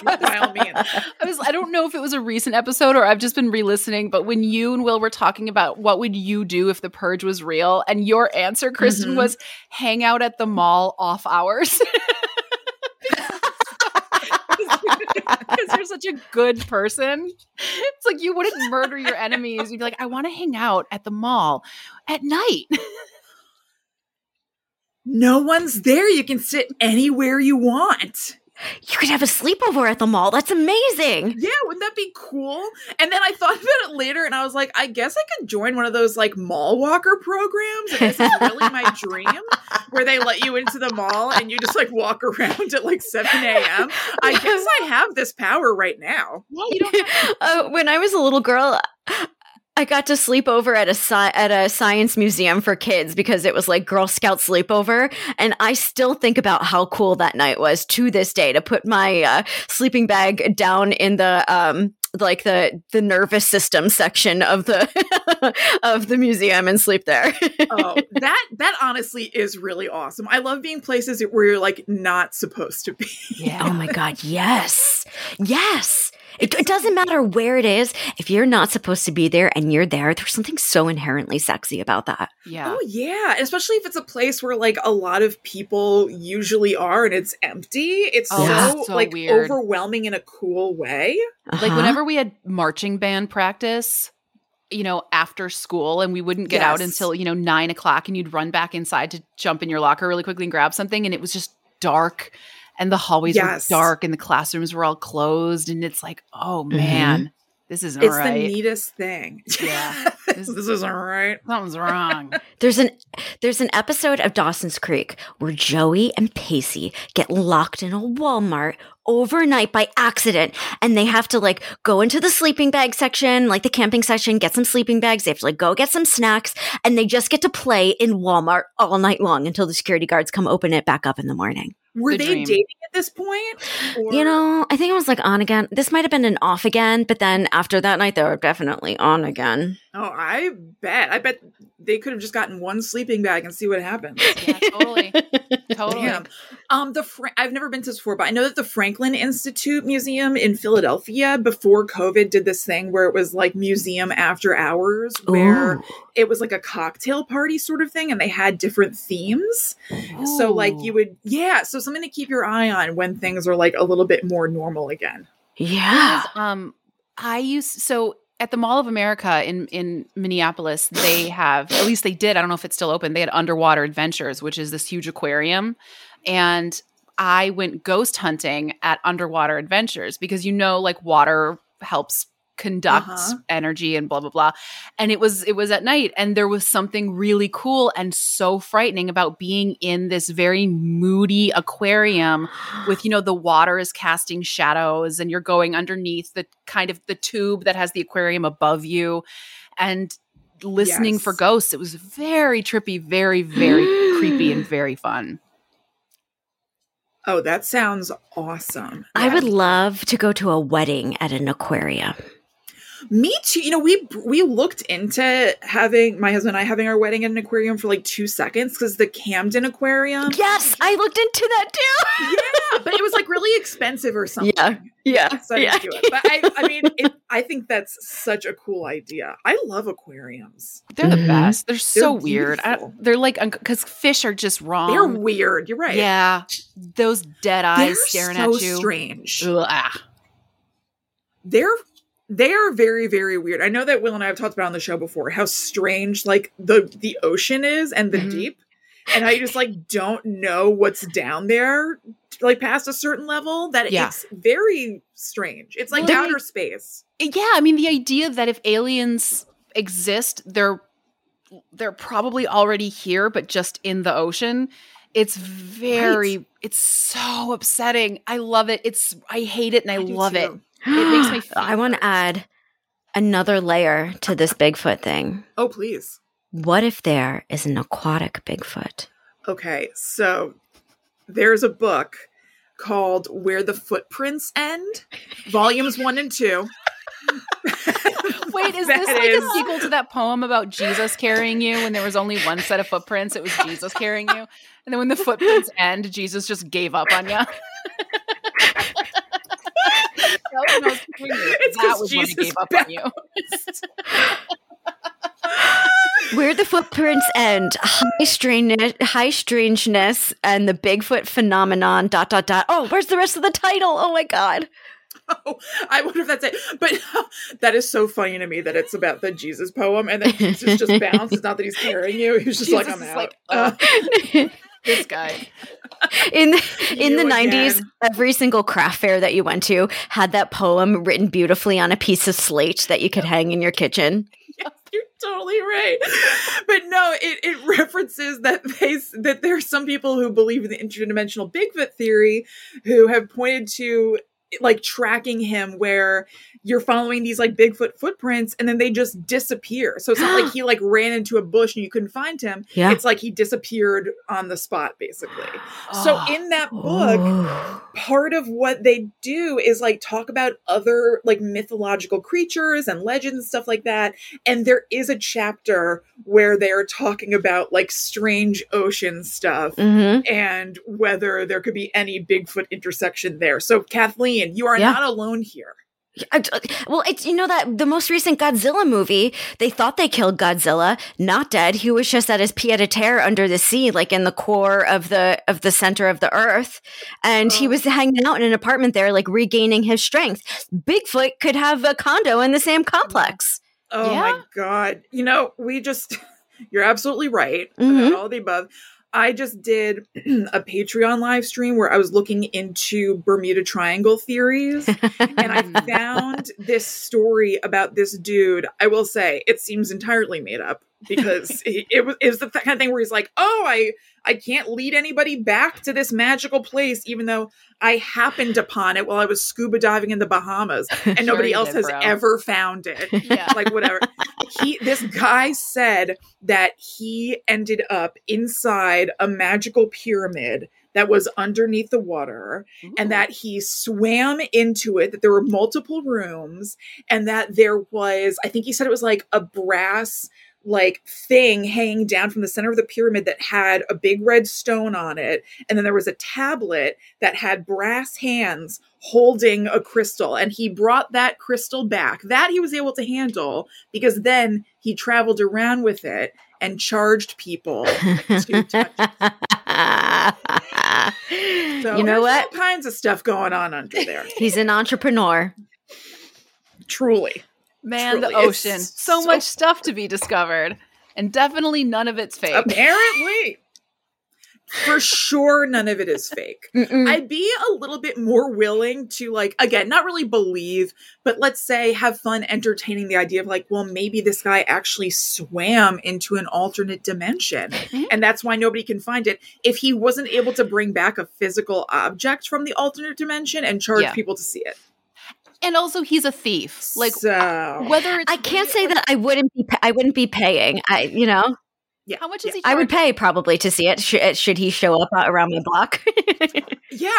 By all means, I was. I don't know if it was a recent episode or I've just been re-listening. But when you and Will were talking about what would you do if the purge was real, and your answer, Kristen, mm-hmm. was hang out at the mall off hours. because you're such a good person. It's like you wouldn't murder your enemies. You'd be like, I want to hang out at the mall at night. no one's there. You can sit anywhere you want you could have a sleepover at the mall. That's amazing. Yeah, wouldn't that be cool? And then I thought about it later and I was like, I guess I could join one of those like mall walker programs. And this is really my dream where they let you into the mall and you just like walk around at like 7 a.m. I guess I have this power right now. Yeah, you don't uh, when I was a little girl, I got to sleep over at a sci- at a science museum for kids because it was like Girl Scout sleepover, and I still think about how cool that night was to this day to put my uh, sleeping bag down in the um like the the nervous system section of the of the museum and sleep there. oh, that that honestly is really awesome. I love being places where you're like not supposed to be. Yeah. oh my god, yes. Yes. It, it, doesn't matter where it is. If you're not supposed to be there and you're there, there's something so inherently sexy about that. Yeah. Oh, yeah. Especially if it's a place where like a lot of people usually are and it's empty. It's oh, so, so, like weird. overwhelming in a cool way. Uh-huh. Like whenever we had marching band practice, you know, after school and we wouldn't get yes. out until, you know, nine o'clock and you'd run back inside to jump in your locker really quickly and grab something. And it was just dark and the hallways yes. were dark and the classrooms were all closed and it's like oh mm-hmm. man mm-hmm. this isn't it's right. the neatest thing yeah this, this isn't right something's wrong there's an there's an episode of dawson's creek where joey and pacey get locked in a walmart overnight by accident and they have to like go into the sleeping bag section like the camping section get some sleeping bags they have to like go get some snacks and they just get to play in walmart all night long until the security guards come open it back up in the morning were the they dream. dating at this point? Or? You know, I think it was like on again. This might have been an off again, but then after that night, they were definitely on again. Oh, I bet. I bet they could have just gotten one sleeping bag and see what happens. Yeah, totally. totally. Damn. Um, the Fra- I've never been to this before, but I know that the Franklin Institute Museum in Philadelphia before COVID did this thing where it was like museum after hours, where Ooh. it was like a cocktail party sort of thing, and they had different themes. Ooh. So, like, you would, yeah, so something to keep your eye on when things are like a little bit more normal again. Yeah. Um, I used so at the Mall of America in in Minneapolis, they have at least they did. I don't know if it's still open. They had Underwater Adventures, which is this huge aquarium, and I went ghost hunting at Underwater Adventures because you know, like water helps conduct uh-huh. energy and blah blah blah and it was it was at night and there was something really cool and so frightening about being in this very moody aquarium with you know the water is casting shadows and you're going underneath the kind of the tube that has the aquarium above you and listening yes. for ghosts it was very trippy very very creepy and very fun Oh, that sounds awesome. I would love to go to a wedding at an aquarium. Me too. You know, we we looked into having my husband and I having our wedding at an aquarium for like two seconds because the Camden Aquarium. Yes, I looked into that too. yeah, but it was like really expensive or something. Yeah, yeah. So I yeah. didn't do it. But I, I mean, it, I think that's such a cool idea. I love aquariums. They're mm-hmm. the best. They're so they're weird. I, they're like because fish are just wrong. They're weird. You're right. Yeah, those dead eyes they're staring so at you. Strange. Ugh. They're they are very very weird i know that will and i have talked about on the show before how strange like the the ocean is and the mm-hmm. deep and I just like don't know what's down there like past a certain level that yeah. it's very strange it's like well, outer space yeah i mean the idea that if aliens exist they're they're probably already here but just in the ocean it's very right. it's so upsetting i love it it's i hate it and i, I love too. it it makes me I want to add another layer to this Bigfoot thing. Oh, please. What if there is an aquatic Bigfoot? Okay, so there's a book called Where the Footprints End, volumes one and two. Wait, is this like is... a sequel to that poem about Jesus carrying you when there was only one set of footprints? It was Jesus carrying you. And then when the footprints end, Jesus just gave up on you. it's that was Jesus when he gave up on you. Where the footprints end, high strangeness, high strangeness, and the Bigfoot phenomenon. Dot dot dot. Oh, where's the rest of the title? Oh my god. Oh, I wonder if that's it. But that is so funny to me that it's about the Jesus poem, and then Jesus just bounced. It's not that he's carrying you; he's just Jesus like, "I'm out." Like, uh, this guy. In the, in the nineties, every single craft fair that you went to had that poem written beautifully on a piece of slate that you could hang in your kitchen. Yes, you're totally right. But no, it, it references that they that there are some people who believe in the interdimensional Bigfoot theory who have pointed to like tracking him where you're following these like Bigfoot footprints and then they just disappear. So it's not like he like ran into a bush and you couldn't find him. Yeah. It's like he disappeared on the spot basically. Oh. So in that book, oh. part of what they do is like talk about other like mythological creatures and legends and stuff like that. And there is a chapter where they're talking about like strange ocean stuff mm-hmm. and whether there could be any Bigfoot intersection there. So Kathleen, you are yeah. not alone here. Well, it's you know that the most recent Godzilla movie, they thought they killed Godzilla, not dead. He was just at his pied a terre under the sea, like in the core of the of the center of the earth, and oh. he was hanging out in an apartment there, like regaining his strength. Bigfoot could have a condo in the same complex. Oh yeah? my god! You know, we just you're absolutely right mm-hmm. all the above. I just did a Patreon live stream where I was looking into Bermuda Triangle theories and I found this story about this dude. I will say it seems entirely made up because it, it was it was the kind of thing where he's like, "Oh, I I can't lead anybody back to this magical place, even though I happened upon it while I was scuba diving in the Bahamas, and sure nobody else did, has bro. ever found it. Yeah, like whatever. he, this guy said that he ended up inside a magical pyramid that was underneath the water Ooh. and that he swam into it that there were multiple rooms and that there was i think he said it was like a brass like thing hanging down from the center of the pyramid that had a big red stone on it and then there was a tablet that had brass hands holding a crystal and he brought that crystal back. That he was able to handle because then he traveled around with it and charged people to touch so you know what? all kinds of stuff going on under there. He's an entrepreneur. Truly Man, Truly, the ocean. So, so, much stuff to be discovered. And definitely none of it's fake. Apparently. For sure, none of it is fake. Mm-mm. I'd be a little bit more willing to, like, again, not really believe, but let's say have fun entertaining the idea of, like, well, maybe this guy actually swam into an alternate dimension. Mm-hmm. And that's why nobody can find it. If he wasn't able to bring back a physical object from the alternate dimension and charge yeah. people to see it and also he's a thief. Like so. whether I can't say that I wouldn't be I wouldn't be paying. I you know. Yeah. How much is yeah. he? Charging? I would pay probably to see it. Should, should he show up around my block? yeah,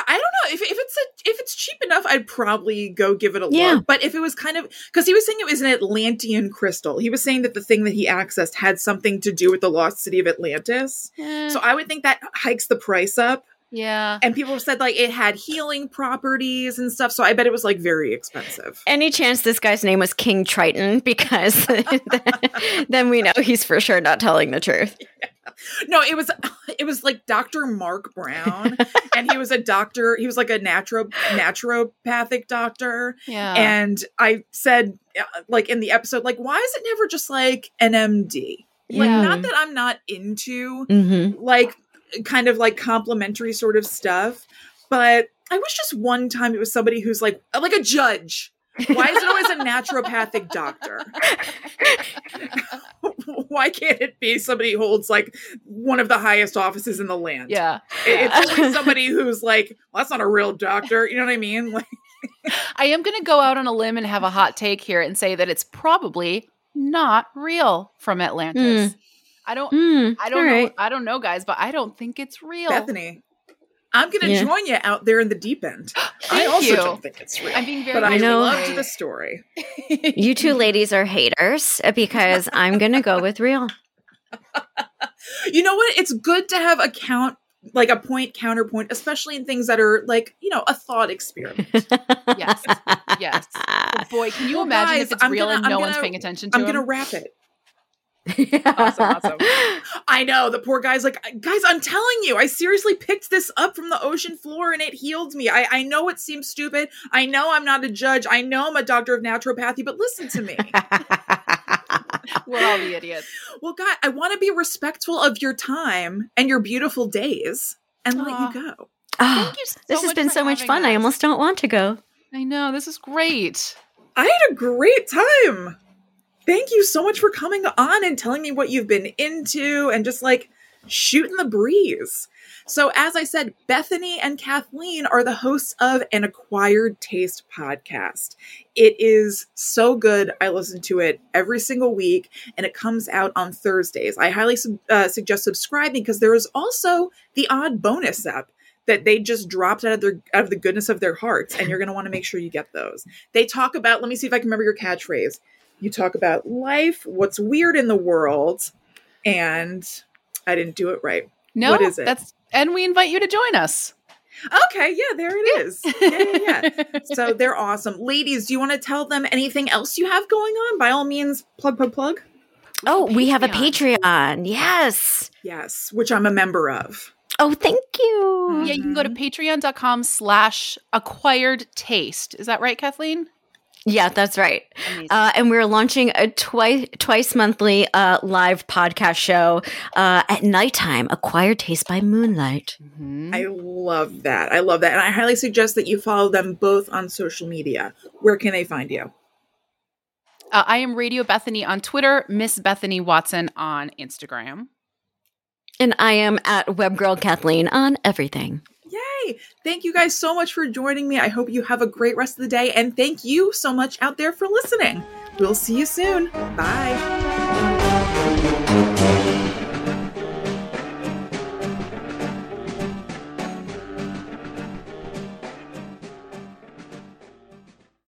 I don't know if if it's a, if it's cheap enough, I'd probably go give it a yeah. look. But if it was kind of because he was saying it was an Atlantean crystal, he was saying that the thing that he accessed had something to do with the lost city of Atlantis. Eh. So I would think that hikes the price up. Yeah. And people said like it had healing properties and stuff. So I bet it was like very expensive. Any chance this guy's name was King Triton? Because then we know he's for sure not telling the truth. Yeah. No, it was it was like Dr. Mark Brown. and he was a doctor. He was like a naturo naturopathic doctor. Yeah. And I said uh, like in the episode, like, why is it never just like an MD? Like, yeah. not that I'm not into mm-hmm. like kind of like complementary sort of stuff. But I wish just one time it was somebody who's like like a judge. Why is it always a naturopathic doctor? Why can't it be somebody who holds like one of the highest offices in the land? Yeah. It's always somebody who's like, well, that's not a real doctor. You know what I mean? Like I am going to go out on a limb and have a hot take here and say that it's probably not real from Atlantis. Mm. I don't mm, I don't know right. I don't know guys, but I don't think it's real. Bethany. I'm gonna yeah. join you out there in the deep end. I also you. don't think it's real. I'm being very but I know loved the story. you two ladies are haters because I'm gonna go with real. you know what? It's good to have a count like a point counterpoint, especially in things that are like, you know, a thought experiment. yes. Yes. boy, can you well, imagine guys, if it's I'm real gonna, and no gonna, one's paying attention to it? I'm going to wrap it awesome, awesome. I know the poor guy's like, guys, I'm telling you, I seriously picked this up from the ocean floor and it healed me. I, I know it seems stupid. I know I'm not a judge. I know I'm a doctor of naturopathy, but listen to me. We're all the idiots. Well, guy, I want to be respectful of your time and your beautiful days and Aww. let you go. Oh, Thank you so this has been so much fun. Us. I almost don't want to go. I know. This is great. I had a great time thank you so much for coming on and telling me what you've been into and just like shooting the breeze. So, as I said, Bethany and Kathleen are the hosts of an Acquired Taste podcast. It is so good. I listen to it every single week, and it comes out on Thursdays. I highly uh, suggest subscribing because there is also the odd bonus app that they just dropped out of their out of the goodness of their hearts, and you're going to want to make sure you get those. They talk about. Let me see if I can remember your catchphrase. You talk about life, what's weird in the world, and I didn't do it right. No, what is it? That's and we invite you to join us. Okay, yeah, there it is. Yeah, yeah, yeah. so they're awesome. Ladies, do you want to tell them anything else you have going on? By all means, plug, plug, plug. Oh, we have a Patreon. Yes. Yes, which I'm a member of. Oh, thank you. Yeah, you can go to patreon.com slash acquired taste. Is that right, Kathleen? Yeah, that's right. Uh, and we're launching a twice twice monthly uh, live podcast show uh, at nighttime. Acquired Taste by Moonlight. Mm-hmm. I love that. I love that, and I highly suggest that you follow them both on social media. Where can they find you? Uh, I am Radio Bethany on Twitter, Miss Bethany Watson on Instagram, and I am at Webgirl Kathleen on everything. Thank you guys so much for joining me. I hope you have a great rest of the day. And thank you so much out there for listening. We'll see you soon. Bye.